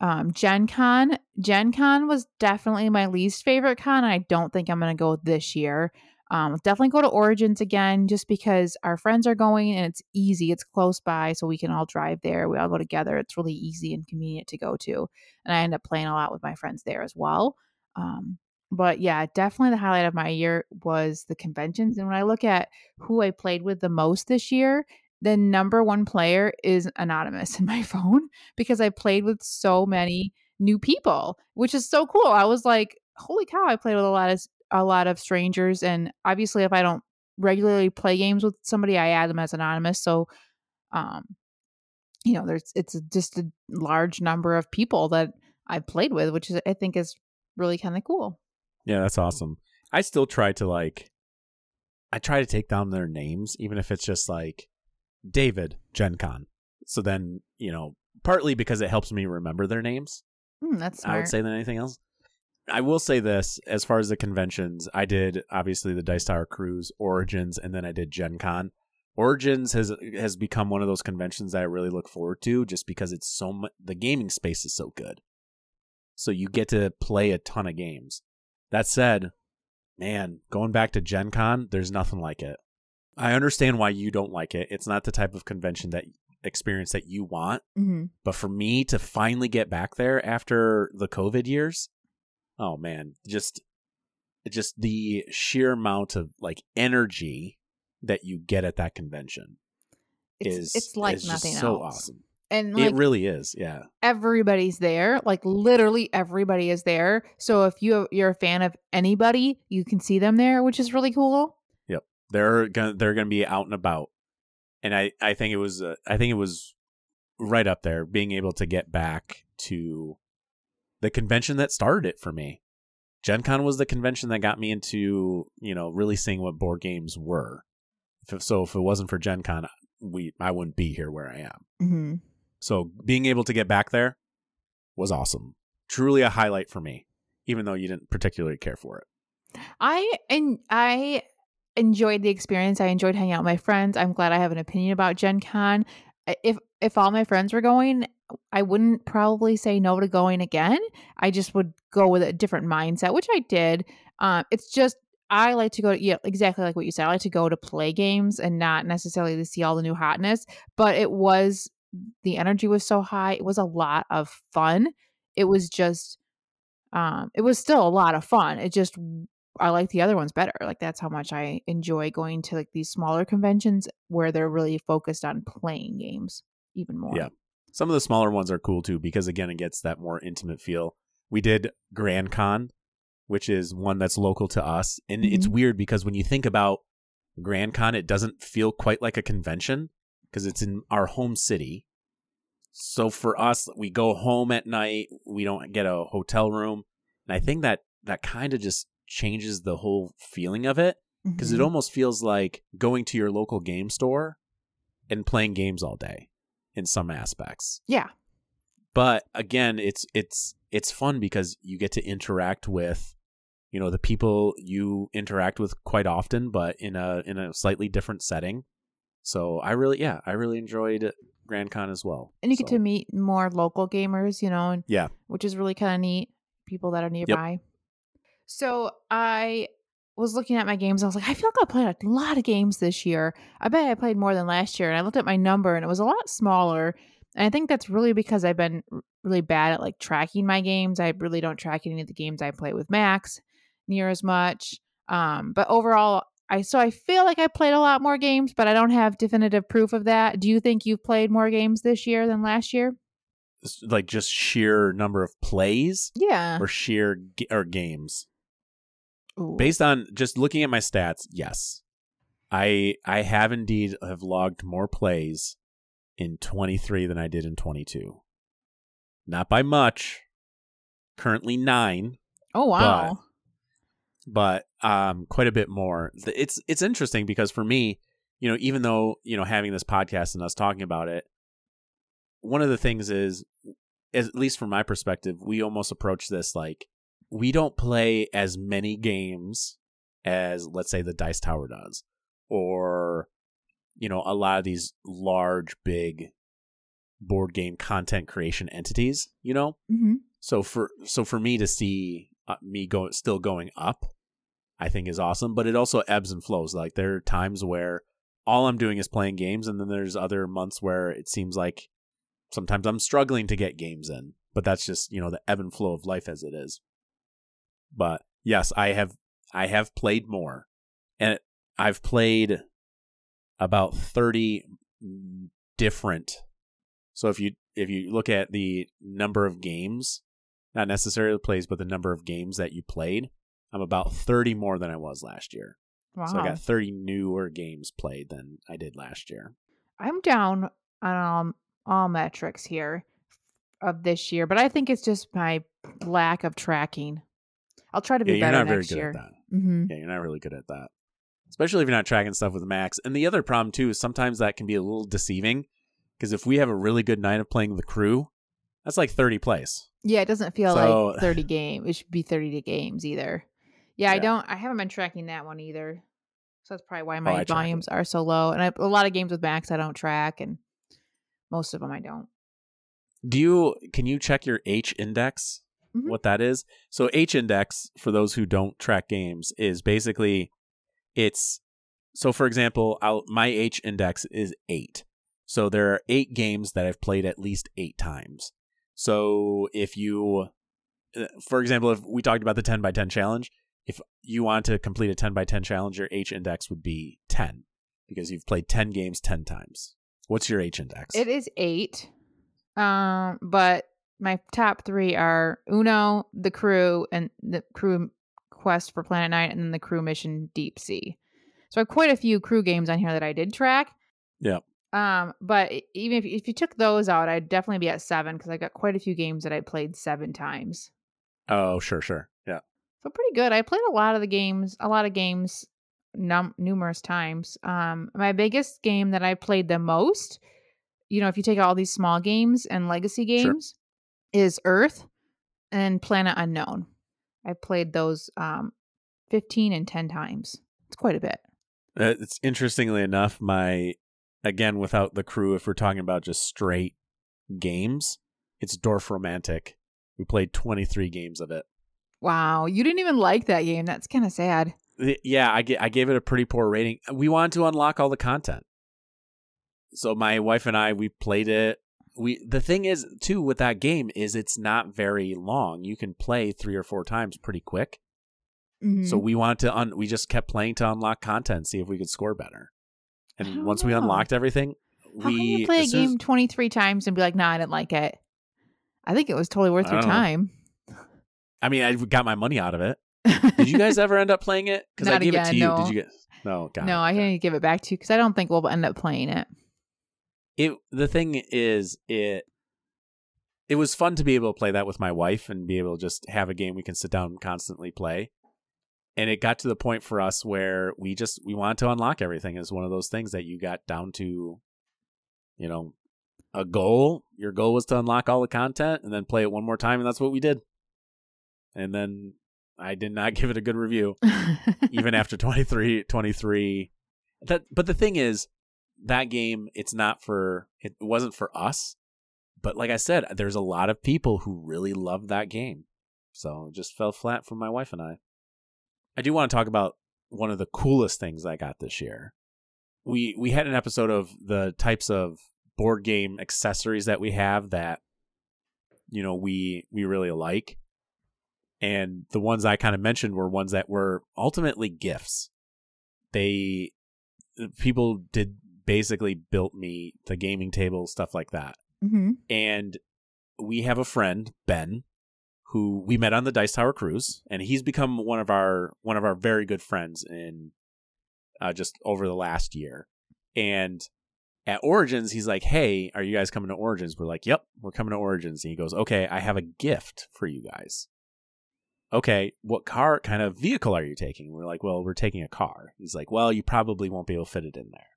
um Gen Con. Gen Con was definitely my least favorite con. and I don't think I'm gonna go this year. Um definitely go to Origins again just because our friends are going and it's easy. It's close by, so we can all drive there. We all go together. It's really easy and convenient to go to. And I end up playing a lot with my friends there as well. Um but yeah, definitely the highlight of my year was the conventions. And when I look at who I played with the most this year, the number one player is anonymous in my phone because I played with so many new people, which is so cool. I was like, holy cow, I played with a lot of a lot of strangers. And obviously if I don't regularly play games with somebody, I add them as anonymous. So um, you know, there's it's just a large number of people that I've played with, which is I think is really kind of cool. Yeah, that's awesome. I still try to like I try to take down their names, even if it's just like David Gen Con. So then, you know, partly because it helps me remember their names. Mm, that's smart. I would say than anything else. I will say this as far as the conventions, I did obviously the Dice Tower Cruise, Origins, and then I did Gen Con. Origins has has become one of those conventions that I really look forward to just because it's so much the gaming space is so good. So you get to play a ton of games. That said, man, going back to Gen Con, there's nothing like it. I understand why you don't like it. It's not the type of convention that experience that you want. Mm-hmm. But for me to finally get back there after the COVID years, oh man, just just the sheer amount of like energy that you get at that convention it's, is it's like is nothing so else. awesome. And like, it really is, yeah. everybody's there like literally everybody is there so if you you're a fan of anybody you can see them there which is really cool Yep. They're gonna they're gonna be out and about, and I I think it was uh, I think it was right up there being able to get back to the convention that started it for me. Gen Con was the convention that got me into you know really seeing what board games were. If, so if it wasn't for Gen Con, we I wouldn't be here where I am. mm-hmm. So being able to get back there was awesome. Truly a highlight for me, even though you didn't particularly care for it. i and i enjoyed the experience i enjoyed hanging out with my friends i'm glad i have an opinion about gen con if if all my friends were going i wouldn't probably say no to going again i just would go with a different mindset which i did um it's just I like to go to yeah, exactly like what you said. I like to go to play games and not necessarily to see all the new hotness. But it was the energy was so high. It was a lot of fun. It was just um it was still a lot of fun. It just I like the other ones better. Like that's how much I enjoy going to like these smaller conventions where they're really focused on playing games even more. Yeah. Some of the smaller ones are cool too because again it gets that more intimate feel. We did Grand Con, which is one that's local to us, and it's Mhm. weird because when you think about Grand Con, it doesn't feel quite like a convention because it's in our home city. So for us, we go home at night. We don't get a hotel room, and I think that that kind of just changes the whole feeling of it because it Mhm. almost feels like going to your local game store and playing games all day in some aspects yeah. but again it's it's it's fun because you get to interact with you know the people you interact with quite often but in a in a slightly different setting so i really yeah i really enjoyed grand con as well And you get to meet more local gamers, you know, and yeah which is really kind of neat. People that are nearby. So I was looking at my games. I was like, I feel like I played a lot of games this year. I bet I played more than last year. And I looked at my number and it was a lot smaller. And I think that's really because I've been really bad at like tracking my games. I really don't track any of the games I play with Max near as much. Um, but overall, I so I feel like I played a lot more games, but I don't have definitive proof of that. Do you think you've played more games this year than last year? Like just sheer number of plays Yeah. or sheer g- or games? Ooh. Based on just looking at my stats, yes. I I have indeed have logged more plays in 23 than I did in 22. Not by much. Currently 9, oh wow. But um quite a bit more. It's it's interesting because for me, you know, even though, you know, having this podcast and us talking about it, one of the things is at least from my perspective, we almost approach this like we don't play as many games as let's say the Dice Tower does or you know, a lot of these large big board game content creation entities, you know? hmm So for so for me to see uh, me go still going up, I think is awesome. But it also ebbs and flows. Like there are times where all I'm doing is playing games, and then there's other months where it seems like sometimes I'm struggling to get games in. But that's just you know the ebb and flow of life as it is. But yes, I have I have played more, and I've played about thirty different. So if you if you look at the number of games, not necessarily the plays, but the number of games that you played, I'm about 30 more than I was last year. Wow. So I got 30 newer games played than I did last year. I'm down on all, all metrics here of this year, but I think it's just my lack of tracking. I'll try to be Yeah, you're better not very next good year. at that. hmm Yeah, you're not really good at that. Especially if you're not tracking stuff with Max. And the other problem too is sometimes that can be a little deceiving because if we have a really good night of playing the crew, that's like 30 plays. Yeah, it doesn't feel So- like 30 game. It should be 30 to games either. Yeah, I don't. I haven't been tracking that one either. So that's probably why my Oh, track it. volumes are so low. And I, a lot of games with Max I don't track, and most of them I don't. Do you can you check your H index? Mhm. What that is? So H index for those who don't track games is basically it's so for example, I'll, my H index is 8. So there are 8 games that I've played at least 8 times. So if you uh, for example, if we talked about the 10 by 10 challenge, if you want to complete a 10 by 10 challenge, your H index would be 10 because you've played 10 games 10 times. What's your H index? It is eight. Um, but my top three are Uno, the crew, and the crew quest for Planet Nine, and then the crew mission Deep Sea. So I have quite a few crew games on here that I did track. Yep. Um, but even if if you took those out, I'd definitely be at seven because I got quite a few games that I played seven times. oh, sure, sure. So pretty good. I played a lot of the games, a lot of games, num- numerous times. Um, my biggest game that I played the most, you know, if you take all these small games and legacy Sure. games, is Earth and Planet Unknown. I played those um, fifteen and ten times. It's quite a bit. Uh, It's interestingly enough, my again without the crew, if we're talking about just straight games, it's Dorfromantik. We played 23 games of it. Wow, you didn't even like that game. That's kind of sad. Yeah, I, I gave it a pretty poor rating. We wanted to unlock all the content. So my wife and I we played it. We the thing is too with that game is it's not very long. You can play 3 or 4 times pretty quick. Mhm. So we wanted to un- we just kept playing to unlock content, see if we could score better. And once we unlocked everything, How we can you play a as- game twenty three times and be like, "Nah, I didn't like it." I think it was totally worth I your don't know. I mean, I got my money out of it. Did you guys ever end up playing it? Because I gave it to you. no. Did you get? No, got no. I to give it back to you because I don't think we'll end up playing it. It. The thing is, it. It was fun to be able to play that with my wife and be able to just have a game we can sit down and constantly play. And it got to the point for us where we just we wanted to unlock everything. It's one of those things that you got down to, you know, a goal. Your goal was to unlock all the content and then play it one more time, and that's what we did. And then I did not give it a good review. even after 23 23 that but the thing is that game it's not for it wasn't for us but like i said there's a lot of people who really love that game so it just fell flat for my wife and i i do want to talk about one of the coolest things I got this year. We we had an episode of the types of board game accessories that we have that you know we we really like. And the ones I kind of mentioned were ones that were ultimately gifts. They people did basically built me the gaming table stuff like that. Mm-hmm. And we have a friend, Ben, who we met on the Dice Tower cruise, and he's become one of our one of our very good friends in uh, just over the last year. And at Origins, he's like, "Hey, are you guys coming to Origins?" We're like, "Yep, we're coming to Origins." And he goes, "Okay, I have a gift for you guys." Okay, what car kind of vehicle are you taking? We're like, "Well, we're taking a car." He's like, "Well, you probably won't be able to fit it in there."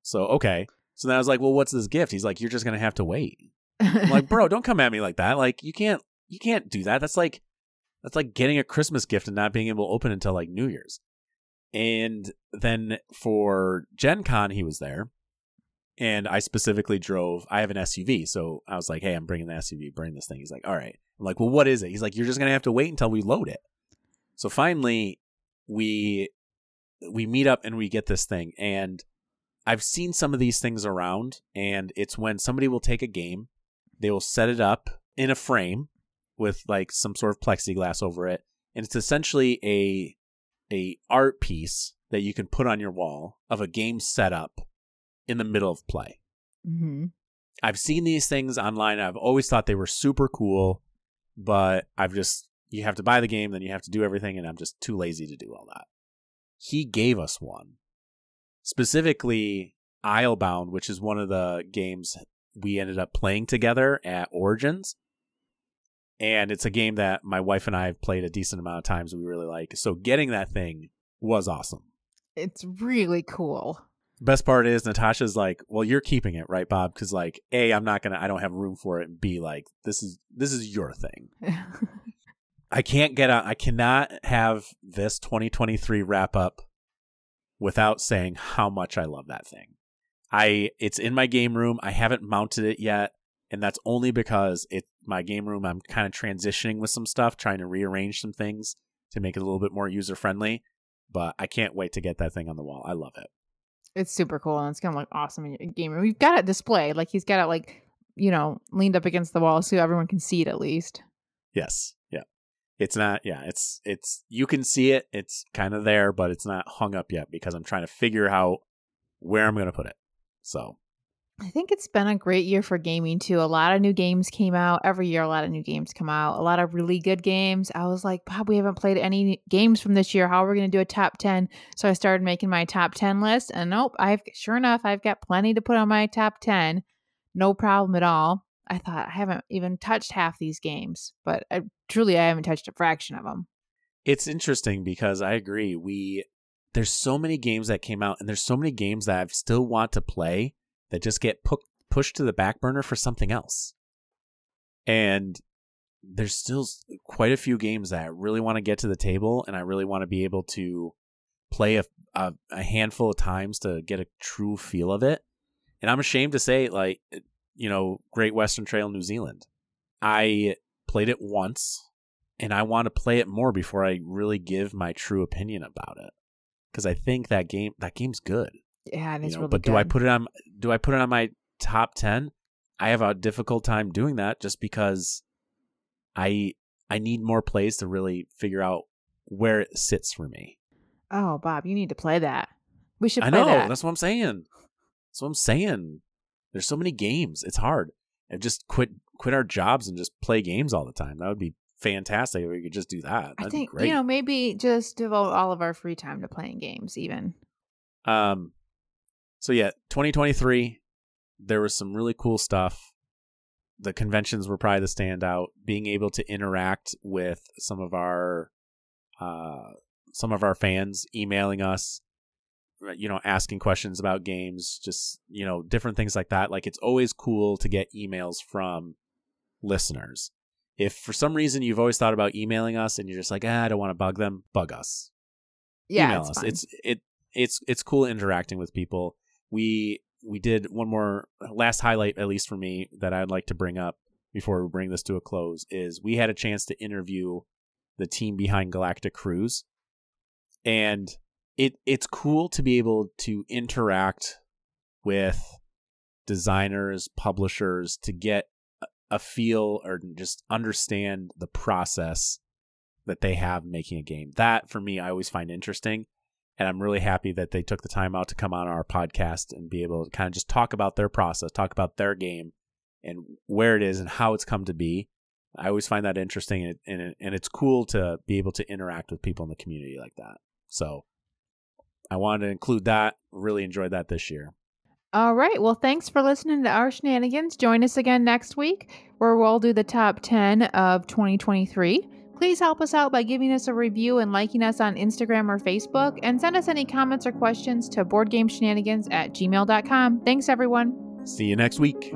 So okay, so then I was like, "Well, what's this gift?" He's like, "You're just gonna have to wait." I'm like, "Bro, don't come at me like that. Like, you can't you can't do that. That's like that's like getting a Christmas gift and not being able to open until like New Year's. And then for Gen Con, he was there. And I specifically drove, I have an SUV. So I was like, hey, I'm bringing the SUV, bring this thing. He's like, all right. I'm like, well, what is it? He's like, you're just to have to wait until we load it. So finally, we we meet up and we get this thing and I've seen some of these things around and it's when somebody will take a game, they will set it up in a frame with like some sort of plexiglass over it and it's essentially a a art piece that you can put on your wall of a game setup in the middle of play. mm-hmm. I've seen these things online. I've always thought they were super cool, but I've just you have to buy the game, then you have to do everything, and I'm just too lazy to do all that. He gave us one, specifically Islebound, which is one of the games we ended up playing together at Origins. And it's a game that my wife and I have played a decent amount of times. We really like. So getting that thing was awesome. It's really cool. Best part is Natasha's like, "Well, you're keeping it, right, Bob? Because like, a, I'm not gonna, I don't have room for it. And B, like, this is this is your thing. I can't get out. I cannot have this 2023 wrap up without saying how much I love that thing. I it's in my game room. I haven't mounted it yet, and that's only because it my game room. I'm kind of transitioning with some stuff, trying to rearrange some things to make it a little bit more user friendly. But I can't wait to get that thing on the wall. I love it. It's super cool and it's gonna look awesome in your game room. We've got it displayed. Like he's got it like, you know, leaned up against the wall so everyone can see it at least. Yes. Yeah. It's not yeah, it's it's you can see it. It's kind of there, but it's not hung up yet because I'm trying to figure out where I'm to put it. So, I think it's been a great year for gaming too. A lot of new games came out. Every year, a lot of new games come out. A lot of really good games. I was like, Bob, we haven't played any games from this year. How are we going to do a top 10? So I started making my top 10 list. And nope, I've sure enough, I've got plenty to put on my top 10. No problem at all. I thought I haven't even touched half these games, but I, truly, I haven't touched a fraction of them. it's interesting because I agree. We there's so many games that came out and there's so many games that I still want to play that just get pu- pushed to the back burner for something else. And there's still quite a few games that I really want to get to the table and I really want to be able to play a, a, a handful of times to get a true feel of it. And I'm ashamed to say, like, you know, Great Western Trail New Zealand. I played it once and I want to play it more before I really give my true opinion about it. Because I think that game that game's good. Yeah, and you it's know, really but good. do I put it on do I put it on my top ten? I have a difficult time doing that just because I I need more plays to really figure out where it sits for me. Oh, Bob, you need to play that. We should I know, that. that's what I'm saying. That's what I'm saying. There's so many games. It's hard. And just quit quit our jobs and just play games all the time. That would be fantastic if we could just do that. That'd I think you know maybe just devote all of our free time to playing games. Even Um, so yeah, 2023, there was some really cool stuff. The conventions were probably the standout. Being able to interact with some of our, uh, some of our fans, emailing us, uh, you know, asking questions about games, just you know, different things like that. Like it's always cool to get emails from listeners. If for some reason you've always thought about emailing us and you're just like, ah, I don't want to bug them, bug us yeah, email it's us. fun. It's it it's it's cool interacting with people. We we did one more last highlight at least for me that I'd like to bring up before we bring this to a close is we had a chance to interview the team behind Galactic Cruise and it it's cool to be able to interact with designers, publishers to get a feel or just understand the process that they have making a game. That for me I always find interesting and I'm really happy that they took the time out to come on our podcast and be able to kind of just talk about their process, talk about their game and where it is and how it's come to be. I always find that interesting and, and, and it's cool to be able to interact with people in the community like that. So I wanted to include that. Really enjoyed that this year. All right. Well, thanks for listening to our shenanigans. Join us again next week where we'll do the top 10 of 2023. Please help us out by giving us a review and liking us on Instagram or Facebook, and send us any comments or questions to boardgameshenanigans at gmail.com. Thanks, everyone. See you next week.